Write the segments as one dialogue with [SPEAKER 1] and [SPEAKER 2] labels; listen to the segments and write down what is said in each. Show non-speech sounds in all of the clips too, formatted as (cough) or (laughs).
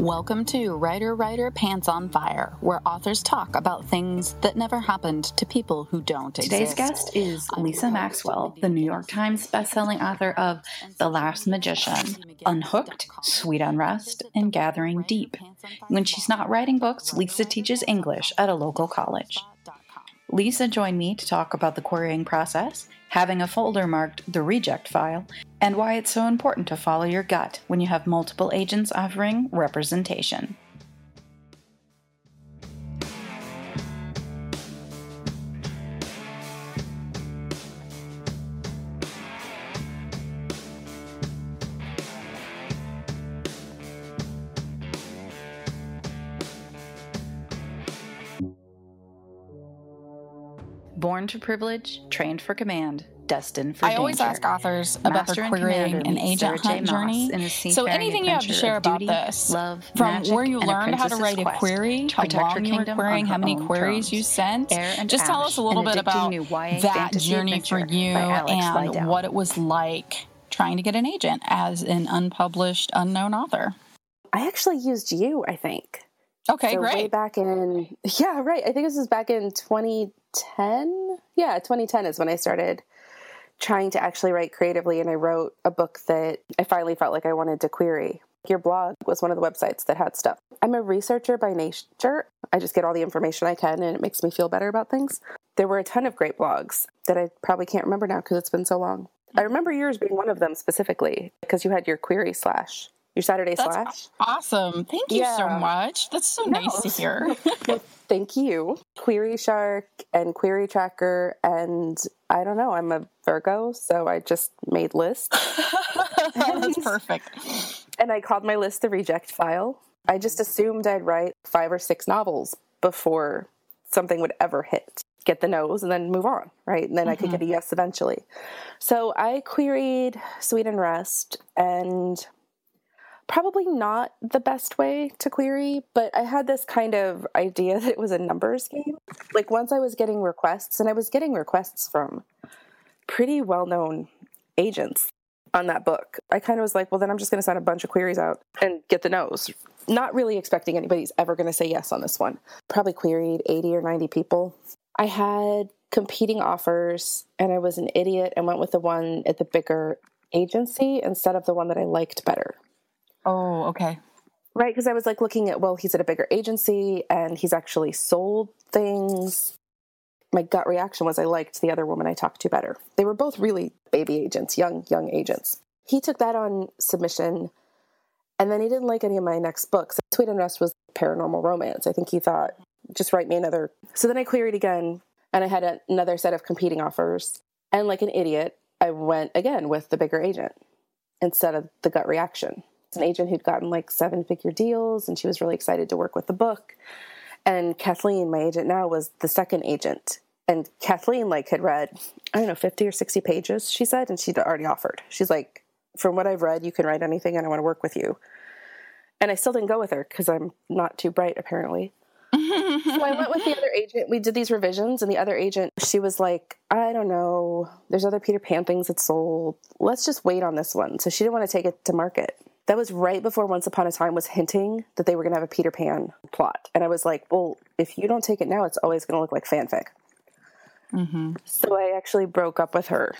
[SPEAKER 1] Welcome to Writer Writer Pants on Fire, where authors talk about things that never happened to people who don't
[SPEAKER 2] Today's
[SPEAKER 1] exist.
[SPEAKER 2] guest is Lisa Maxwell, the New York Times bestselling author of The Last Magician, Unhooked, Sweet Unrest, and Gathering Deep. When she's not writing books, Lisa teaches English at a local college. Lisa joined me to talk about the querying process, having a folder marked the reject file, and why it's so important to follow your gut when you have multiple agents offering representation. Born to privilege, trained for command, destined for
[SPEAKER 1] I always
[SPEAKER 2] danger.
[SPEAKER 1] ask authors about
[SPEAKER 2] Master
[SPEAKER 1] their querying
[SPEAKER 2] commander
[SPEAKER 1] and agent hunt
[SPEAKER 2] Maas
[SPEAKER 1] journey. So anything you have to share about
[SPEAKER 2] duty,
[SPEAKER 1] this,
[SPEAKER 2] love,
[SPEAKER 1] from
[SPEAKER 2] magic,
[SPEAKER 1] where you learned how to write a query,
[SPEAKER 2] to
[SPEAKER 1] how
[SPEAKER 2] protect her
[SPEAKER 1] long you were
[SPEAKER 2] kingdom
[SPEAKER 1] querying, how many queries
[SPEAKER 2] terms.
[SPEAKER 1] you sent,
[SPEAKER 2] Air and
[SPEAKER 1] just tell us a little bit about that journey for you and
[SPEAKER 2] Liddell.
[SPEAKER 1] what it was like trying to get an agent as an unpublished, unknown author.
[SPEAKER 3] I actually used you, I think.
[SPEAKER 1] Okay,
[SPEAKER 3] so Way back in, (laughs) yeah, right. I think this was back in 2010. Yeah, 2010 is when I started trying to actually write creatively. And I wrote a book that I finally felt like I wanted to query. Your blog was one of the websites that had stuff. I'm a researcher by nature. I just get all the information I can and it makes me feel better about things. There were a ton of great blogs that I probably can't remember now because it's been so long. I mm-hmm. remember yours being one of them specifically because you had your query slash, your Saturday
[SPEAKER 1] That's
[SPEAKER 3] slash.
[SPEAKER 1] awesome. Thank you so much. That's so nice to hear. (laughs)
[SPEAKER 3] Well, thank you. Query Shark and Query Tracker, and I don't know, I'm a Virgo, so I just made lists. (laughs)
[SPEAKER 1] That's (laughs) perfect.
[SPEAKER 3] And I called my list the reject file. I just assumed I'd write five or six novels before something would ever hit. Get the no's and then move on, right? And then I could mm-hmm. get a yes eventually. So I queried Sweet Unrest and probably not the best way to query, but I had this kind of idea (laughs) that it was a numbers game. Like once I was getting requests, and I was getting requests from pretty well known agents on that book, I kind of was like, well, then I'm just going to send a bunch of queries out and get the no's. Not really expecting anybody's ever going to say yes on this one. Probably queried 80 or 90 people. I had competing offers, and I was an idiot and went with the one at the bigger agency instead of the one that I liked better.
[SPEAKER 1] Oh, okay.
[SPEAKER 3] Right, because I was like looking at, well, he's at a bigger agency and he's actually sold things. My gut reaction was I liked the other woman I talked to better. They were both really baby agents, young, young agents. He took that on submission and then he didn't like any of my next books. Sweet Unrest was paranormal romance. I think he thought, just write me another. So then I queried again and I had another set of competing offers. And like an idiot, I went again with the bigger agent instead of the gut reaction an agent who'd gotten like seven figure deals and she was really excited to work with the book and kathleen my agent now was the second agent and kathleen like had read i don't know 50 or 60 pages she said and she'd already offered she's like from what i've read you can write anything and i want to work with you and i still didn't go with her because i'm not too bright apparently (laughs) so I went with the other agent. We did these revisions, and the other agent, she was like, I don't know. There's other Peter Pan things that sold. Let's just wait on this one. So she didn't want to take it to market. That was right before Once Upon a Time was hinting that they were going to have a Peter Pan plot. And I was like, well, if you don't take it now, it's always going to look like fanfic.
[SPEAKER 1] Mm-hmm.
[SPEAKER 3] So I actually broke up with her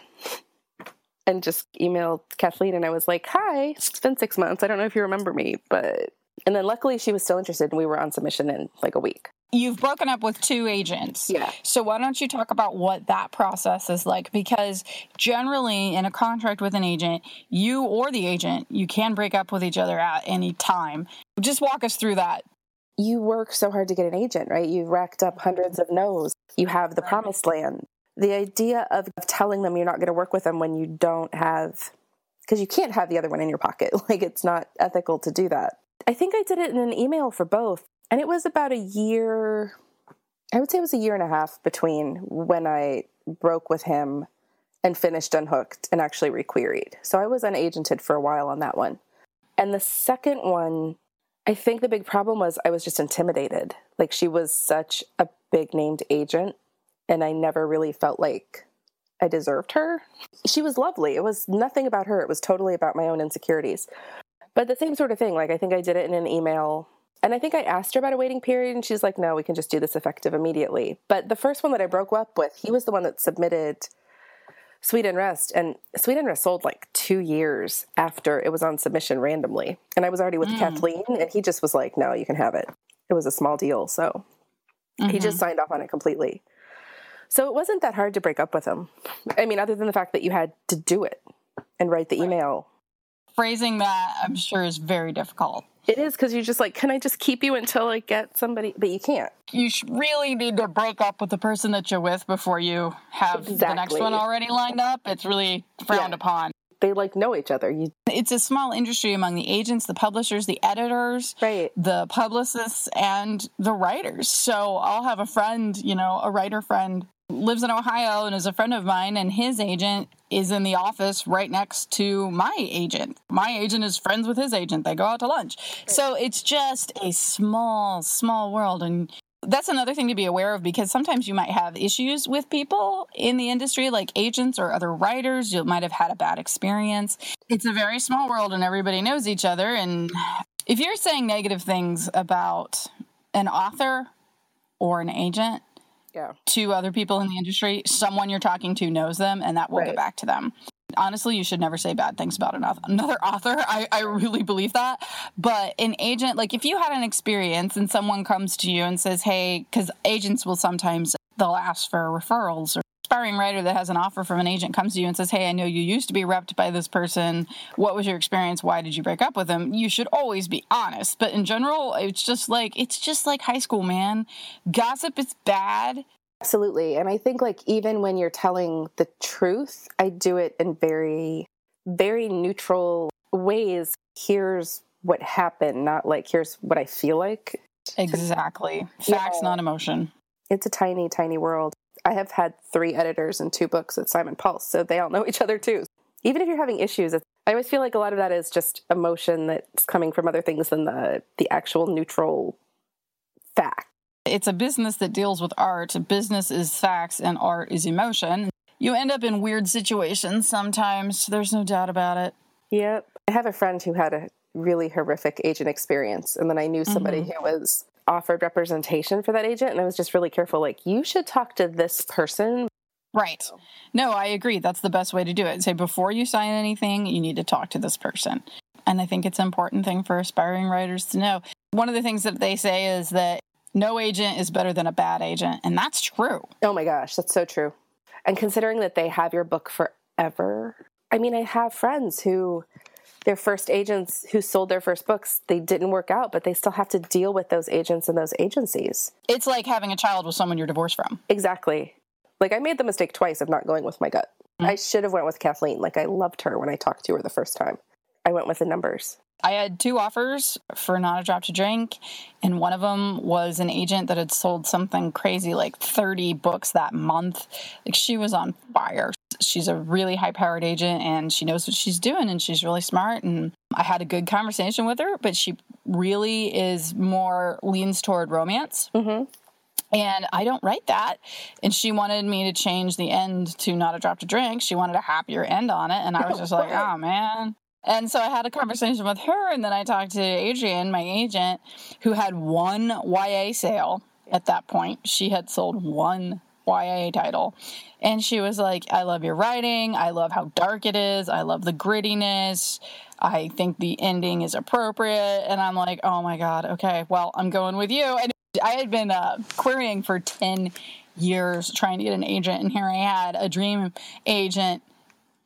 [SPEAKER 3] and just emailed Kathleen, and I was like, hi, it's been six months. I don't know if you remember me, but. And then luckily she was still interested, and we were on submission in like a week.
[SPEAKER 1] You've broken up with two agents.
[SPEAKER 3] Yeah.
[SPEAKER 1] So why don't you talk about what that process is like? Because generally in a contract with an agent, you or the agent, you can break up with each other at any time. Just walk us through that.
[SPEAKER 3] you work so hard to get an agent, right? You've racked up hundreds of no's. You have the promised land. The idea of telling them you're not going to work with them when you don't have, because you can't have the other one in your pocket. (laughs) Like it's not ethical to do that. I think I did it in an email for both. And it was about a year, I would say it was a year and a half between when I broke with him and finished Unhooked and actually requeried. So I was unagented for a while on that one. And the second one, I think the big problem was I was just intimidated. Like she was such a big named agent, and I never really felt like I deserved her. She was lovely. It was nothing about her, it was totally about my own insecurities. But the same sort of thing. Like I think I did it in an email. And I think I asked her about a waiting period, and she's like, no, we can just do this effective immediately. But the first one that I broke up with, he was the one that submitted Sweet Unrest, and Sweet Unrest sold like two years after it was on submission randomly. And I was already with mm. Kathleen, and he just was like, no, you can have it. It was a small deal. So mm-hmm. he just mm-hmm. signed off on it completely. So it wasn't that hard to break up with him. I mean, other than the fact that you had to do it and write the right. email.
[SPEAKER 1] Phrasing that, I'm sure, is very difficult.
[SPEAKER 3] It is because you're just like, can I just keep you until I get somebody? But you can't.
[SPEAKER 1] You really need to break up with the person that you're with before you have exactly. the next one already lined up. It's really frowned yeah. upon.
[SPEAKER 3] They like know each other. You...
[SPEAKER 1] It's a small industry among the agents, the publishers, the editors,
[SPEAKER 3] right.
[SPEAKER 1] the publicists, and the writers. So I'll have a friend, you know, a writer friend lives in Ohio and is a friend of mine, and his agent is in the office right next to my agent. My agent is friends with his agent. They go out to lunch. So it's just a small, small world. And that's another thing to be aware of because sometimes you might have issues with people in the industry, like agents or other writers. You might have had a bad experience. It's a very small world and everybody knows each other. And if you're saying negative things about an author or an agent,
[SPEAKER 3] yeah.
[SPEAKER 1] to other people in the industry, someone you're talking to knows them and that will right. get back to them. Honestly, you should never say bad things about another (laughs) author. I, I really believe that. But an agent, like if you had an experience and someone comes to you and says, hey, because agents will sometimes, they'll ask for referrals or aspiring writer that has an offer from an agent comes to you and says, Hey, I know you used to be repped by this person. What was your experience? Why did you break up with them? You should always be honest. But in general, it's just like it's just like high school, man. Gossip is bad.
[SPEAKER 3] Absolutely. And I think like even when you're telling the truth, I do it in very, very neutral ways. Here's what happened, not like here's what I feel like.
[SPEAKER 1] Exactly. Facts, yeah. not emotion.
[SPEAKER 3] It's a tiny, tiny world. I have had three editors and two books at Simon Pulse, so they all know each other too. Even if you're having issues, I always feel like a lot of that is just emotion that's coming from other things than the the actual neutral fact.
[SPEAKER 1] It's a business that deals with art. Business is facts and art is emotion. You end up in weird situations sometimes. There's no doubt about it.
[SPEAKER 3] Yep. I have a friend who had a really horrific agent experience, and then I knew somebody mm-hmm. who was offered representation for that agent and I was just really careful like you should talk to this person.
[SPEAKER 1] Right. No, I agree. That's the best way to do it. Say before you sign anything, you need to talk to this person. And I think it's an important thing for aspiring writers to know. One of the things that they say is that no agent is better than a bad agent, and that's true.
[SPEAKER 3] Oh my gosh, that's so true. And considering that they have your book forever, I mean, I have friends who their first agents who sold their first books, they didn't work out, but they still have to deal with those agents and those agencies.
[SPEAKER 1] It's like having a child with someone you're divorced from.
[SPEAKER 3] Exactly. Like I made the mistake twice of not going with my gut. Mm-hmm. I should have went with Kathleen. Like I loved her when I talked to her the first time. I went with the numbers.
[SPEAKER 1] I had two offers for Not a Drop to Drink, and one of them was an agent that had sold something crazy like 30 books that month. Like she was on fire. She's a really high powered agent and she knows what she's doing and she's really smart. And I had a good conversation with her, but she really is more leans toward romance. Mm-hmm. And I don't write that. And she wanted me to change the end to not a drop to drink. She wanted a happier end on it. And I was (laughs) just like, oh man. And so I had a conversation with her, and then I talked to Adrian, my agent, who had one YA sale at that point. She had sold one YA title. And she was like, I love your writing. I love how dark it is. I love the grittiness. I think the ending is appropriate. And I'm like, oh my God, okay, well, I'm going with you. And I had been uh, querying for 10 years trying to get an agent. And here I had a dream agent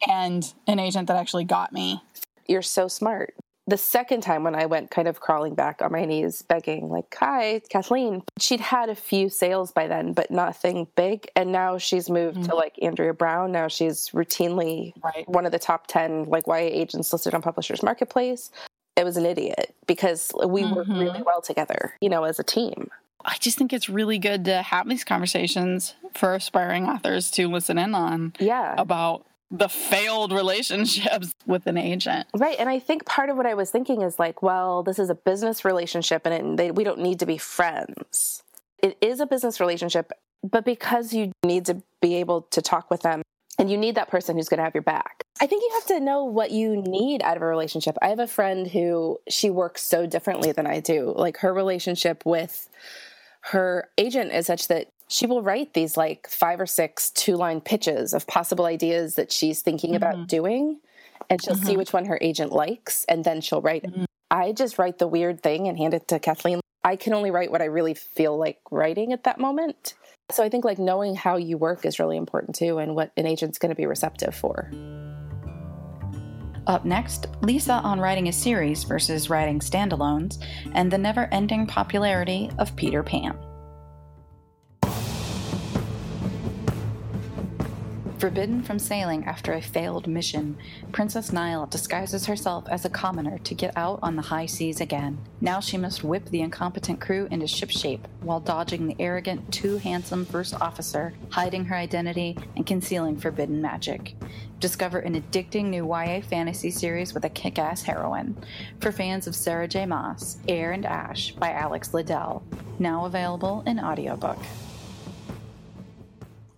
[SPEAKER 1] and an agent that actually got me
[SPEAKER 3] you're so smart. The second time when I went kind of crawling back on my knees, begging, like, hi, Kathleen, she'd had a few sales by then, but nothing big. And now she's moved mm-hmm. to like Andrea Brown. Now she's routinely right. one of the top 10 like YA agents listed on Publishers Marketplace. It was an idiot because we mm-hmm. work really well together, you know, as a team.
[SPEAKER 1] I just think it's really good to have these conversations for aspiring authors to listen in on.
[SPEAKER 3] Yeah.
[SPEAKER 1] About the failed relationships (laughs) with an agent.
[SPEAKER 3] Right. And I think part of what I was thinking is like, well, this is a business relationship and it, they, we don't need to be friends. It is a business relationship, but because you need to be able to talk with them And you need that person who's going to have your back. I think you have to know what you need out of a relationship. I have a friend who she works so differently than I do. Like her relationship with her agent is such that she will write these like five or six two line pitches of possible ideas that she's thinking mm-hmm. about doing. And she'll mm-hmm. see which one her agent likes and then she'll write mm-hmm. it. I just write the weird thing and hand it to Kathleen. I can only write what I really feel like writing at that moment. So I think like knowing how you work is really important too and what an agent's going to be receptive for.
[SPEAKER 2] Up next, Lisa on writing a series versus writing standalones and the never ending popularity of Peter Pan. Forbidden from sailing after a failed mission, Princess Nile disguises herself as a commoner to get out on the high seas again. Now she must whip the incompetent crew into shipshape while dodging the arrogant, too handsome first officer, hiding her identity, and concealing forbidden magic. Discover an addicting new YA fantasy series with a kick ass heroine. For fans of Sarah J. Maas, Air and Ash by Alex Liddell. Now available in audiobook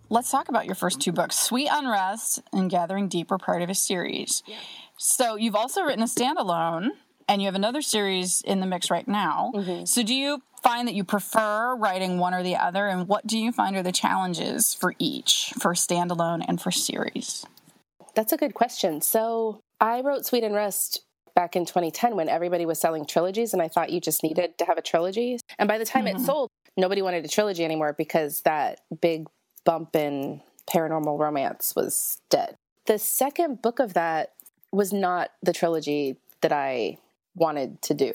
[SPEAKER 1] let's talk about your first two books Sweet Unrest and Gathering Deep are part of a series. Yeah. So you've also written a standalone and you have another series in the mix right now. Mm-hmm. So do you find that you prefer writing one or the other and what do you find are the challenges for each for standalone and for series?
[SPEAKER 3] That's a good question. So I wrote Sweet Unrest back in 2010 when everybody was selling trilogies and I thought you just needed to have a trilogy. And by the time mm-hmm. it sold, nobody wanted a trilogy anymore because that big bump in paranormal romance was dead. The second book of that was not the trilogy that I wanted to do.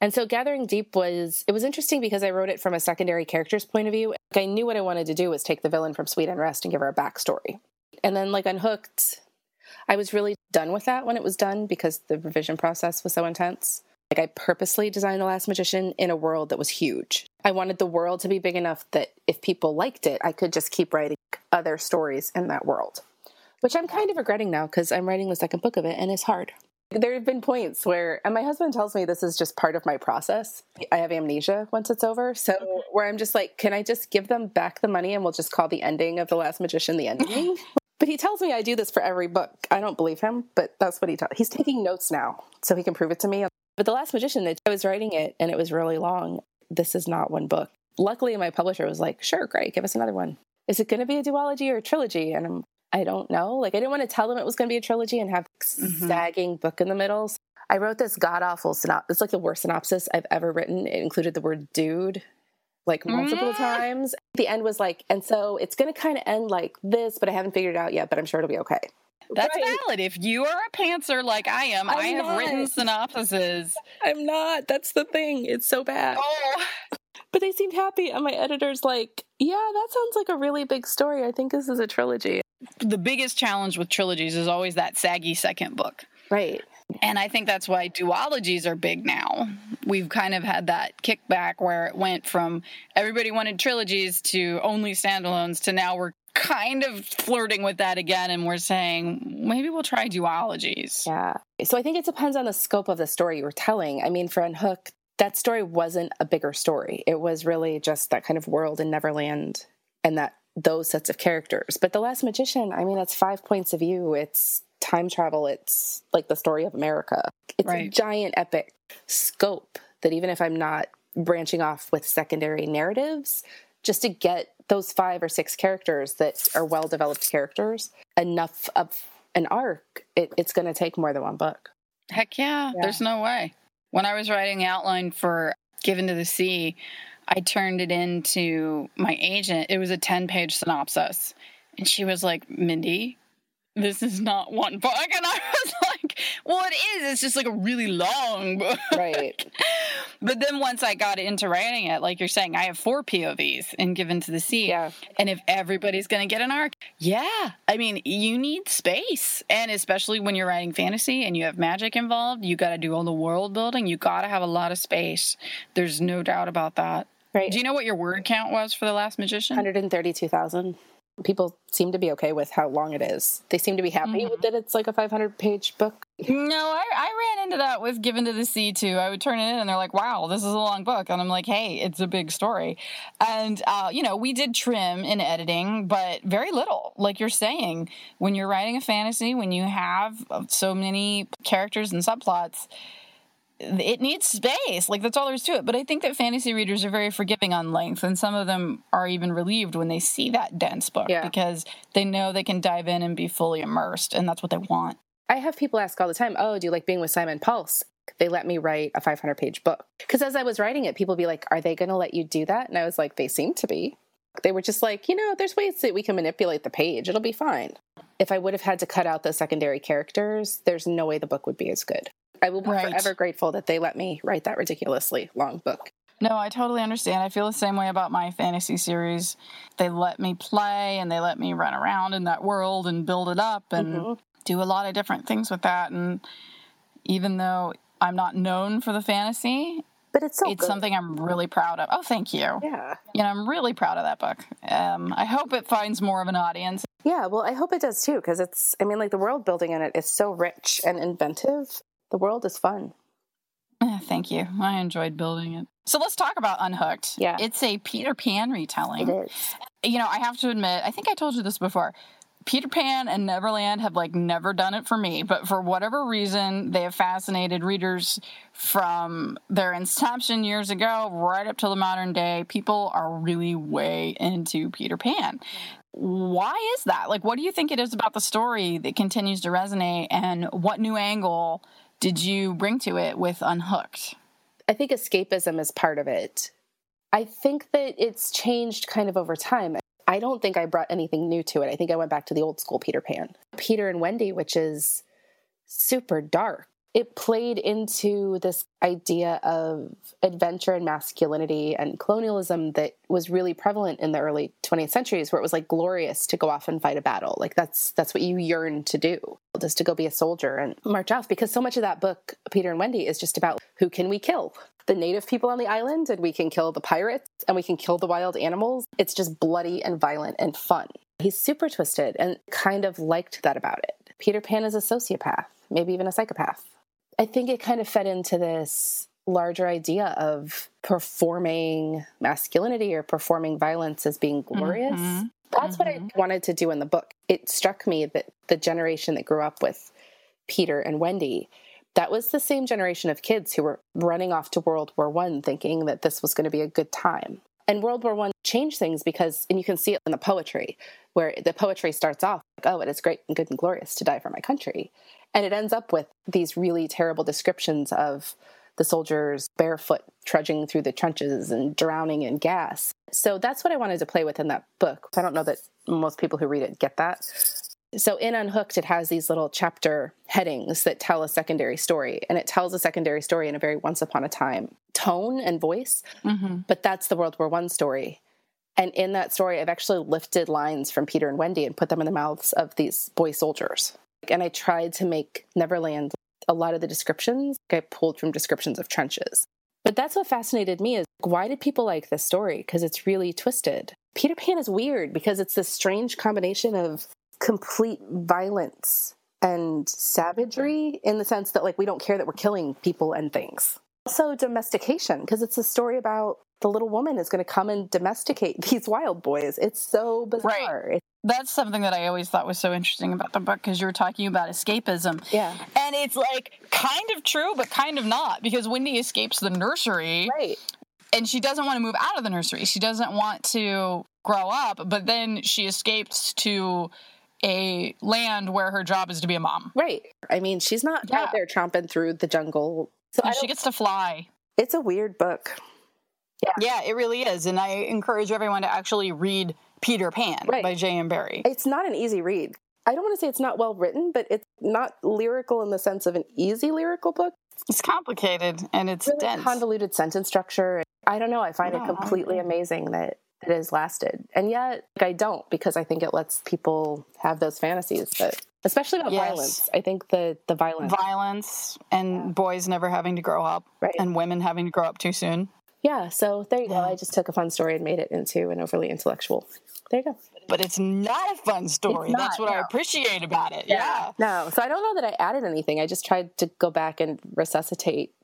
[SPEAKER 3] And so Gathering Deep was it was interesting because I wrote it from a secondary character's point of view. I knew what I wanted to do was take the villain from Sweet Unrest and give her a backstory. And then like Unhooked, I was really done with that when it was done because the revision process was so intense. Like I purposely designed The Last Magician in a world that was huge. I wanted the world to be big enough that if people liked it, I could just keep writing other stories in that world. Which I'm kind of regretting now because I'm writing the second book of it and it's hard. There have been points where, and my husband tells me this is just part of my process. I have amnesia once it's over. So, where I'm just like, can I just give them back the money and we'll just call the ending of The Last Magician the ending? (laughs) but he tells me I do this for every book. I don't believe him, but that's what he tells. He's taking notes now so he can prove it to me. But The Last Magician, that I was writing it and it was really long. This is not one book. Luckily, my publisher was like, sure, great, give us another one. Is it going to be a duology or a trilogy? And I'm, I don't know. Like, I didn't want to tell them it was going to be a trilogy and have mm-hmm. sagging book in the middle. So I wrote this god awful synopsis. It's like the worst synopsis I've ever written. It included the word dude like multiple mm. times. The end was like, and so it's going to kind of end like this, but I haven't figured it out yet, but I'm sure it'll be okay.
[SPEAKER 1] That's right. valid. If you are a pantser like I am, I'm I have not. written synopsises.
[SPEAKER 3] I'm not. That's the thing. It's so bad. Oh. But they seemed happy, and my editor's like, "Yeah, that sounds like a really big story. I think this is a trilogy."
[SPEAKER 1] The biggest challenge with trilogies is always that saggy second book.
[SPEAKER 3] Right.
[SPEAKER 1] And I think that's why duologies are big now. We've kind of had that kickback where it went from everybody wanted trilogies to only standalones to now we're kind of flirting with that again and we're saying maybe we'll try duologies.
[SPEAKER 3] Yeah. So I think it depends on the scope of the story you were telling. I mean, for Unhook, that story wasn't a bigger story. It was really just that kind of world in Neverland and that those sets of characters. But The Last Magician, I mean, it's five points of view. It's time travel. It's like the story of America. It's right. a giant epic scope that even if I'm not branching off with secondary narratives, just to get those five or six characters that are well developed characters enough of an arc, it, it's going to take more than one book.
[SPEAKER 1] Heck yeah, yeah, there's no way. When I was writing outline for Given to the Sea, I turned it into my agent. It was a 10 page synopsis. And she was like, Mindy, this is not one book. (laughs) And I was like, well, it is. It's just like a really long book.
[SPEAKER 3] Right. (laughs)
[SPEAKER 1] but then once I got into writing it, like you're saying, I have four POVs in Given to the Sea.
[SPEAKER 3] Yeah.
[SPEAKER 1] And if everybody's going to get an arc, yeah. I mean, you need space. And especially when you're writing fantasy and you have magic involved, you got to do all the world building. You got to have a lot of space. There's no doubt about that.
[SPEAKER 3] Right.
[SPEAKER 1] Do you know what your word count was for The Last Magician?
[SPEAKER 3] 132,000 People seem to be okay with how long it is. They seem to be happy
[SPEAKER 1] Mhm.
[SPEAKER 3] that it's like a 500 page book.
[SPEAKER 1] No, I, I ran into that with Given to the Sea too. I would turn it in and they're like, wow, this is a long book. And I'm like, hey, it's a big story. And, uh, you know, we did trim in editing, but very little. Like you're saying, when you're writing a fantasy, when you have so many characters and subplots, it needs space. Like that's all there is to it. But I think that fantasy readers are very forgiving on length, and some of them are even relieved when they see that dense book
[SPEAKER 3] Yeah.
[SPEAKER 1] because they know they can dive in and be fully immersed, and that's what they want.
[SPEAKER 3] I have people ask all the time, "Oh, do you like being with Simon Pulse?" They let me write a 500 page book because as I was writing it, people be like, "Are they going to let you do that?" And I was like, "They seem to be." They were just like, you know, there's ways that we can manipulate the page. It'll be fine. If I would have had to cut out the secondary characters, there's no way the book would be as good. I will be
[SPEAKER 1] Right.
[SPEAKER 3] forever grateful that they let me write that ridiculously long book.
[SPEAKER 1] No, I totally understand. I feel the same way about my fantasy series. They let me play and they let me run around in that world and build it up and
[SPEAKER 3] Mhm.
[SPEAKER 1] do a lot of different things with that. And even though I'm not known for the fantasy,
[SPEAKER 3] But it's so
[SPEAKER 1] it's
[SPEAKER 3] good.
[SPEAKER 1] something I'm really proud of. Oh, thank you.
[SPEAKER 3] Yeah.
[SPEAKER 1] You know, I'm really proud of that book. Um, I hope it finds more of an audience.
[SPEAKER 3] Yeah, well, I hope it does too, because it's, I mean, like the world building in it is so rich and inventive. The world is fun.
[SPEAKER 1] Eh, Thank you. I enjoyed building it. So let's talk about Unhooked.
[SPEAKER 3] Yeah.
[SPEAKER 1] It's a Peter Pan retelling.
[SPEAKER 3] It is.
[SPEAKER 1] you know, I have to admit, I think I told you this before. Peter Pan and Neverland have like never done it for me, but for whatever reason, they have fascinated readers from their inception years ago right up to the modern day. People are really way into Peter Pan. Why is that? Like, what do you think it is about the story that continues to resonate, and what new angle did you bring to it with Unhooked?
[SPEAKER 3] I think escapism is part of it. I think that it's changed kind of over time. I don't think I brought anything new to it. I think I went back to the old school Peter Pan. Peter and Wendy, which is super dark. It played into this idea of adventure and masculinity and colonialism that was really prevalent in the early 20th centuries where it was like glorious to go off and fight a battle. Like that's that's what you yearn to do, just to go be a soldier and march off because so much of that book Peter and Wendy is just about who can we kill? The native people on the island and we can kill the pirates and we can kill the wild animals. It's just bloody and violent and fun. He's super twisted and kind of liked that about it. Peter Pan is a sociopath, maybe even a psychopath. I think it kind of fed into this larger idea of performing masculinity or performing violence as being glorious.
[SPEAKER 1] Mhm.
[SPEAKER 3] That's what I wanted to do in the book. It struck me that the generation that grew up with Peter and Wendy, that was the same generation of kids who were running off to World War One thinking that this was going to be a good time. And World War One changed things because, and you can see it in the poetry, where the poetry starts off "Oh, it is great and good and glorious to die for my country," and it ends up with these really terrible descriptions of the soldiers barefoot trudging through the trenches and drowning in gas. So that's what I wanted to play with in that book. I don't know that most people who read it get that. So in Unhooked, it has these little chapter headings that tell a secondary story, and it tells a secondary story in a very once upon a time tone and voice.
[SPEAKER 1] Mhm.
[SPEAKER 3] But that's the World War One story. And in that story, I've actually lifted lines from Peter and Wendy and put them in the mouths of these boy soldiers. And I tried to make Neverland a lot of the descriptions I pulled from descriptions of trenches. But that's what fascinated me is why did people like this story? Because it's really twisted. Peter Pan is weird because it's this strange combination of complete violence and savagery in the sense that like we don't care that we're killing people and things. Also domestication because it's a story about the little woman is going to come and domesticate (laughs) these wild boys. It's so bizarre. It's-
[SPEAKER 1] That's something that I always thought was so interesting about the book because you were talking about escapism.
[SPEAKER 3] yeah.
[SPEAKER 1] And it's like kind of true, but kind of not because Wendy escapes the nursery
[SPEAKER 3] Right.
[SPEAKER 1] and she doesn't want to move out of the nursery. She doesn't want to grow up, but then she escapes to a land where her job is to be a mom.
[SPEAKER 3] Right. I mean, she's not
[SPEAKER 1] Yeah.
[SPEAKER 3] out there tromping through the jungle. So
[SPEAKER 1] she gets to fly.
[SPEAKER 3] it's a weird book.
[SPEAKER 1] Yeah, it really is. And I encourage everyone to actually read Peter Pan
[SPEAKER 3] Right.
[SPEAKER 1] by J.M. Barrie.
[SPEAKER 3] It's not an easy read. I don't want to say it's not well written, but it's not lyrical in the sense of an easy lyrical book.
[SPEAKER 1] It's complicated and it's
[SPEAKER 3] Really
[SPEAKER 1] dense.
[SPEAKER 3] convoluted sentence structure. I don't know. I find it completely amazing that it has lasted, and yet like, I don't because I think it lets people have those fantasies. But especially about
[SPEAKER 1] Yes.
[SPEAKER 3] violence, I think the the violence.
[SPEAKER 1] Violence and boys never having to grow up
[SPEAKER 3] Right.
[SPEAKER 1] and women having to grow up too soon.
[SPEAKER 3] Yeah. So there you go. I just took a fun story and made it into an overly intellectual. There you go.
[SPEAKER 1] but it's not a fun story.
[SPEAKER 3] Not,
[SPEAKER 1] That's what
[SPEAKER 3] no.
[SPEAKER 1] I appreciate about it. Yeah.
[SPEAKER 3] No, so I don't know that I added anything. I just tried to go back and resuscitate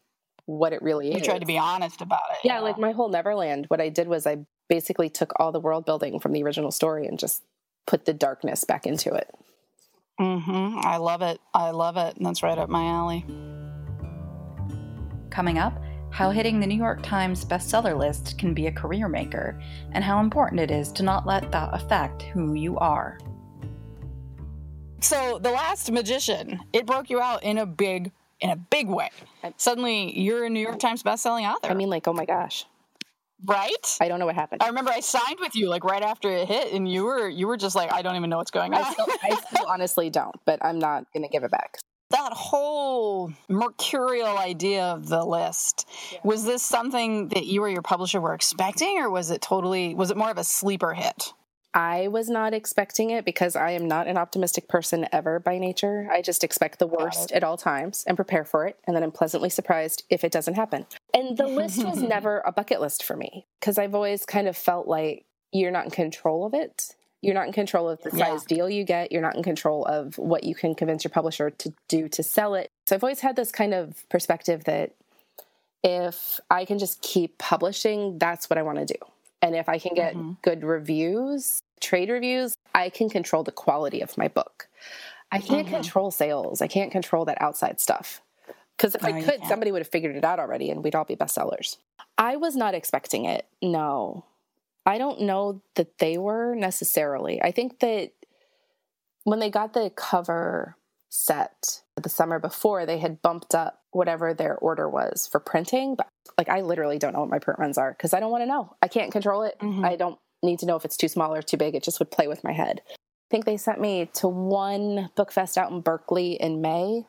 [SPEAKER 3] what it really
[SPEAKER 1] You
[SPEAKER 3] is.
[SPEAKER 1] You tried to be honest about it.
[SPEAKER 3] yeah, like my whole Neverland, what I did was I basically took all the world building from the original story and just put the darkness back into it.
[SPEAKER 1] Mm-hmm. I love it. I love it. And that's right up my alley.
[SPEAKER 2] Coming up, how hitting the New York Times bestseller list can be a career maker, and how important it is to not let that affect who you are.
[SPEAKER 1] So the last magician, it broke you out in a big in a big way. Suddenly you're a New York Times bestselling author.
[SPEAKER 3] I mean, like, oh my gosh,
[SPEAKER 1] right?
[SPEAKER 3] I don't know what happened.
[SPEAKER 1] I remember I signed with you like right after it hit and you were you were just like, I don't even know what's going on.
[SPEAKER 3] I still, I still (laughs) honestly don't, but I'm not going to give it back.
[SPEAKER 1] That whole mercurial idea of the list was this something that you or your publisher were expecting or was it totally was it more of a sleeper hit
[SPEAKER 3] I was not expecting it because I am not an optimistic person ever by nature. I just expect the worst at all times and prepare for it. And then I'm pleasantly surprised if it doesn't happen. And the list was (laughs) never a bucket list for me because I've always kind of felt like you're not in control of it. You're not in control of the
[SPEAKER 1] Yeah.
[SPEAKER 3] size deal you get. You're not in control of what you can convince your publisher to do to sell it. So I've always had this kind of perspective that if I can just keep publishing, that's what I want to do. And if I can get mm-hmm. good reviews, trade reviews, I can control the quality of my book. I can't mm-hmm. control sales. I can't control that outside stuff. Because if
[SPEAKER 1] No,
[SPEAKER 3] I could, somebody would have figured it out already and we'd all be bestsellers. I was not expecting it. No. I don't know that they were necessarily. I think that when they got the cover set the summer before, they had bumped up whatever their order was for printing. But like, I literally don't know what my print runs are because I don't want to know. I can't control it.
[SPEAKER 1] Mhm.
[SPEAKER 3] I don't need to know if it's too small or too big. It just would play with my head. I think they sent me to one book fest out in Berkeley in May,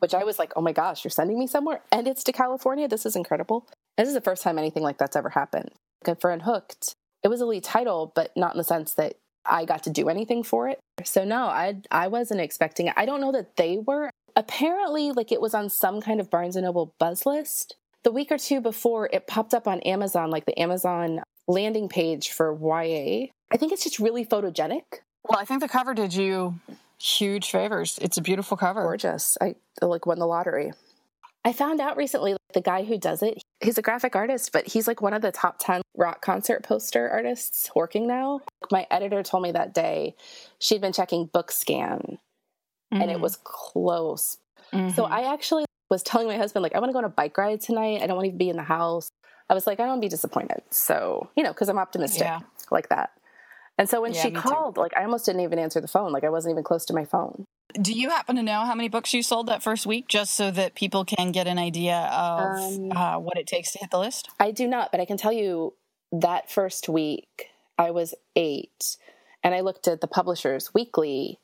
[SPEAKER 3] which I was like, oh my gosh, you're sending me somewhere? And it's to California. This is incredible. This is the first time anything like that's ever happened. Good for Unhooked. It was a lead title, but not in the sense that I got to do anything for it. So no, I I wasn't expecting it. I don't know that they were. Apparently, like it was on some kind of Barnes and Noble buzz list. The week or two before, it popped up on Amazon, like the Amazon landing page for YA. I think it's just really photogenic,
[SPEAKER 1] well i think the cover did you huge favors it's a beautiful cover
[SPEAKER 3] gorgeous. I like won the lottery. I found out recently like, the guy who does it, he's a graphic artist, but he's like one of the top 10 rock concert poster artists working now. My editor told me that day she'd been checking Bookscan and it was close.
[SPEAKER 1] Mhm.
[SPEAKER 3] So I actually was telling my husband, like, I want to go on a bike ride tonight. I don't want to be in the house. I was like, I don't want to be disappointed. So, you know, because I'm optimistic
[SPEAKER 1] Yeah.
[SPEAKER 3] like that. And so when
[SPEAKER 1] Yeah,
[SPEAKER 3] she
[SPEAKER 1] me too.
[SPEAKER 3] called, like, I almost didn't even answer the phone. Like, I wasn't even close to my phone.
[SPEAKER 1] Do you happen to know how many books you sold that first week just so that people can get an idea of
[SPEAKER 3] Um,
[SPEAKER 1] uh, what it takes to hit the list
[SPEAKER 3] I do not, but I can tell you that first week I was eight and I looked at the publisher's weekly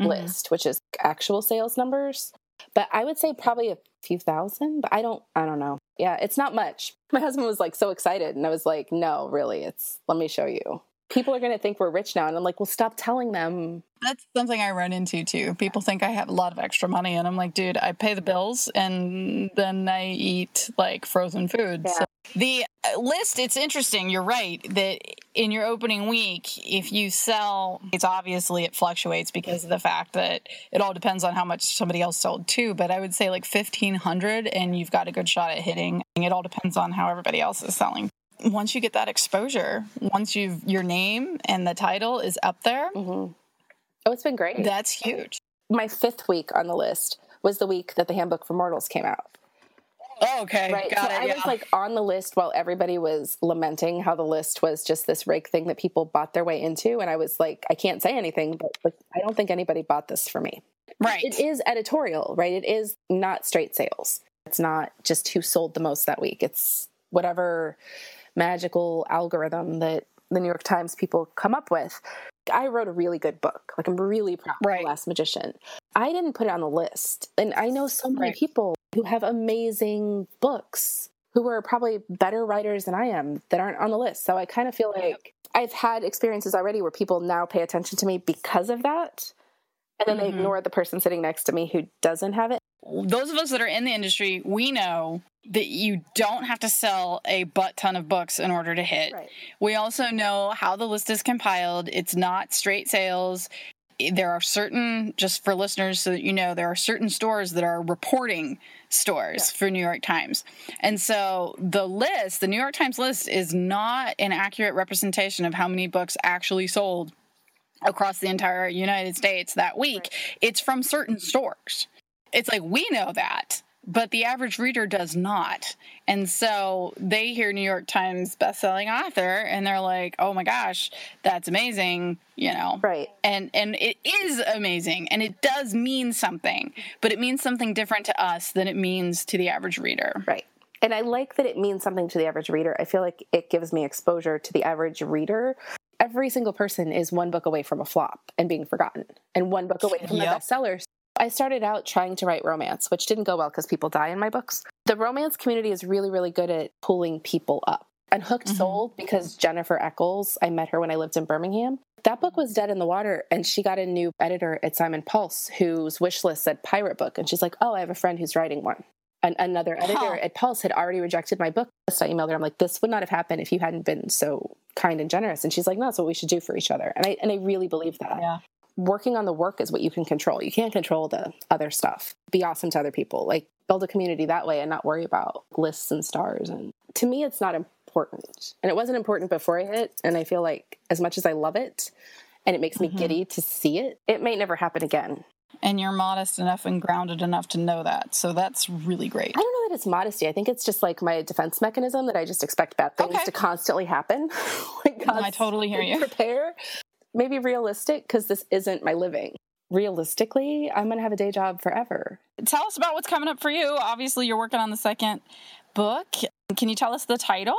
[SPEAKER 1] Mhm.
[SPEAKER 3] list, which is actual sales numbers. But I would say probably a few thousand, but I don't I don't know. Yeah, it's not much. My husband was like so excited and I was like, "No, really. It's let me show you." People are going to think we're rich now and I'm like, "Well, stop telling them."
[SPEAKER 1] That's something I run into too. People think I have a lot of extra money, and I'm like, dude, I pay the bills and then I eat like frozen food.
[SPEAKER 3] Yeah.
[SPEAKER 1] So the uh, list, it's interesting. You're right that in your opening week, if you sell, it's obviously it fluctuates because of the fact that it all depends on how much somebody else sold too. But I would say like 1500, and you've got a good shot at hitting. It all depends on how everybody else is selling. Once you get that exposure, once you've your name and the title is up there,
[SPEAKER 3] Mhm. Oh, it's been great.
[SPEAKER 1] that's huge.
[SPEAKER 3] My 5th week on the list was the week that the Handbook for Mortals came out.
[SPEAKER 1] Oh, okay,
[SPEAKER 3] Right.
[SPEAKER 1] got
[SPEAKER 3] so
[SPEAKER 1] it.
[SPEAKER 3] I
[SPEAKER 1] yeah.
[SPEAKER 3] was like on the list while everybody was lamenting how the list was just this rake thing that people bought their way into. And I was like, I can't say anything, but like, I don't think anybody bought this for me.
[SPEAKER 1] right.
[SPEAKER 3] It is editorial, right? It is not straight sales. It's not just who sold the most that week. It's whatever magical algorithm that the New York Times people come up with. I wrote a really good book. Like I'm really proud of
[SPEAKER 1] Right.
[SPEAKER 3] The Last Magician. I didn't put it on the list. And I know so many
[SPEAKER 1] Right.
[SPEAKER 3] people who have amazing books who are probably better writers than I am that aren't on the list. So I kind of feel like I've had experiences already where people now pay attention to me because of that. And then they
[SPEAKER 1] Mhm.
[SPEAKER 3] ignore the person sitting next to me who doesn't have it.
[SPEAKER 1] Those of us that are in the industry, we know that you don't have to sell a butt ton of books in order to hit.
[SPEAKER 3] Right.
[SPEAKER 1] We also know how the list is compiled. It's not straight sales. There are certain, just for listeners, so that you know, there are certain stores that are reporting stores for New York Times. And so the list, the New York Times list, is not an accurate representation of how many books actually sold across the entire United States that week. It's from certain stores. It's like we know that, but the average reader does not. And so they hear New York Times bestselling author and they're like, "Oh my gosh, that's amazing," you know.
[SPEAKER 3] Right.
[SPEAKER 1] And and it is amazing and it does mean something, but it means something different to us than it means to the average reader.
[SPEAKER 3] Right. And I like that it means something to the average reader. I feel like it gives me exposure to the average reader. Every single person is one book away from a flop and being forgotten, and one book away from
[SPEAKER 1] Yep.
[SPEAKER 3] a bestseller. I started out trying to write romance, which didn't go well because people die in my books. The romance community is really, really good at pulling people up. Unhooked
[SPEAKER 1] Mhm.
[SPEAKER 3] sold because Jennifer Echols, I met her when I lived in Birmingham. That book was dead in the water, and she got a new editor at Simon Pulse whose wish list said pirate book. And she's like, Oh, I have a friend who's writing one. And another editor
[SPEAKER 1] Huh.
[SPEAKER 3] at Pulse had already rejected my book. So I emailed her. I'm like, this would not have happened if you hadn't been so kind and generous. And she's like, no, that's what we should do for each other. And I and I really believe that.
[SPEAKER 1] Yeah.
[SPEAKER 3] Working on the work is what you can control. You can't control the other stuff. Be awesome to other people. Like build a community that way and not worry about lists and stars. And to me, it's not important. And it wasn't important before I hit. And I feel like as much as I love it and it makes me
[SPEAKER 1] Mhm.
[SPEAKER 3] giddy to see it, it may never happen again.
[SPEAKER 1] And you're modest enough and grounded enough to know that. So that's really great.
[SPEAKER 3] I don't know that it's modesty. I think it's just like my defense mechanism that I just expect bad things
[SPEAKER 1] Okay.
[SPEAKER 3] to constantly happen. (laughs) like
[SPEAKER 1] I totally hear you.
[SPEAKER 3] Prepare. Maybe realistic because this isn't my living. Realistically, I'm going to have a day job forever.
[SPEAKER 1] Tell us about what's coming up for you. Obviously, you're working on the second book. Can you tell us the title?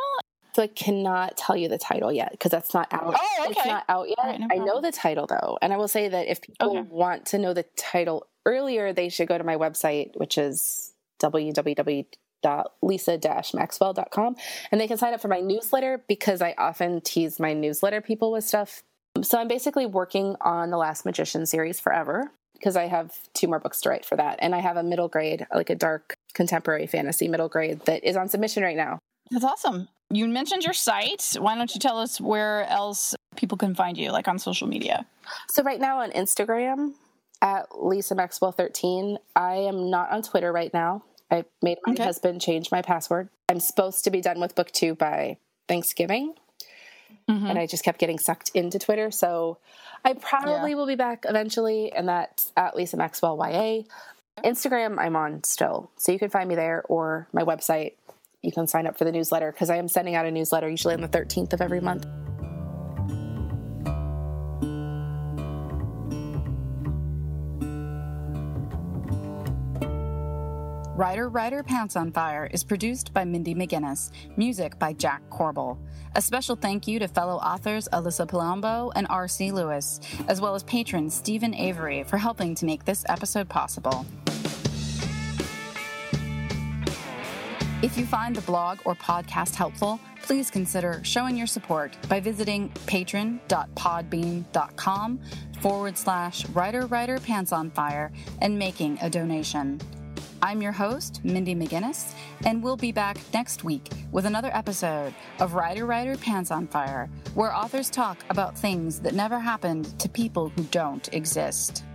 [SPEAKER 3] So I cannot tell you the title yet because that's not out.
[SPEAKER 1] Oh,
[SPEAKER 3] It's
[SPEAKER 1] okay.
[SPEAKER 3] not out yet.
[SPEAKER 1] Right, no
[SPEAKER 3] I know the title though, and I will say that if people
[SPEAKER 1] Okay.
[SPEAKER 3] want to know the title earlier, they should go to my website, which is www.lisa-maxwell.com, and they can sign up for my newsletter because I often tease my newsletter people with stuff. So I'm basically working on the Last Magician series forever because I have two more books to write for that, and I have a middle grade, like a dark contemporary fantasy middle grade that is on submission right now.
[SPEAKER 1] That's awesome. You mentioned your site. Why don't you tell us where else people can find you, like on social media?
[SPEAKER 3] So right now on Instagram at Lisa Maxwell 13. I am not on Twitter right now. I made my
[SPEAKER 1] Okay.
[SPEAKER 3] husband change my password. I'm supposed to be done with book two by Thanksgiving,
[SPEAKER 1] Mhm.
[SPEAKER 3] and I just kept getting sucked into Twitter. So I probably
[SPEAKER 1] Yeah.
[SPEAKER 3] will be back eventually, and that's at Lisa Maxwell YA. Instagram, I'm on still, so you can find me there or my website. You can sign up for the newsletter because I am sending out a newsletter usually on the 13th of every month.
[SPEAKER 2] Writer Writer Pants on Fire is produced by Mindy McGinnis, music by Jack Corbel. A special thank you to fellow authors Alyssa Palombo and R.C. Lewis, as well as patron Stephen Avery for helping to make this episode possible. If you find the blog or podcast helpful, please consider showing your support by visiting patron.podbean.com forward slash writer writer pants on fire and making a donation. I'm your host, Mindy McGinnis, and we'll be back next week with another episode of Writer Writer Pants on Fire, where authors talk about things that never happened to people who don't exist.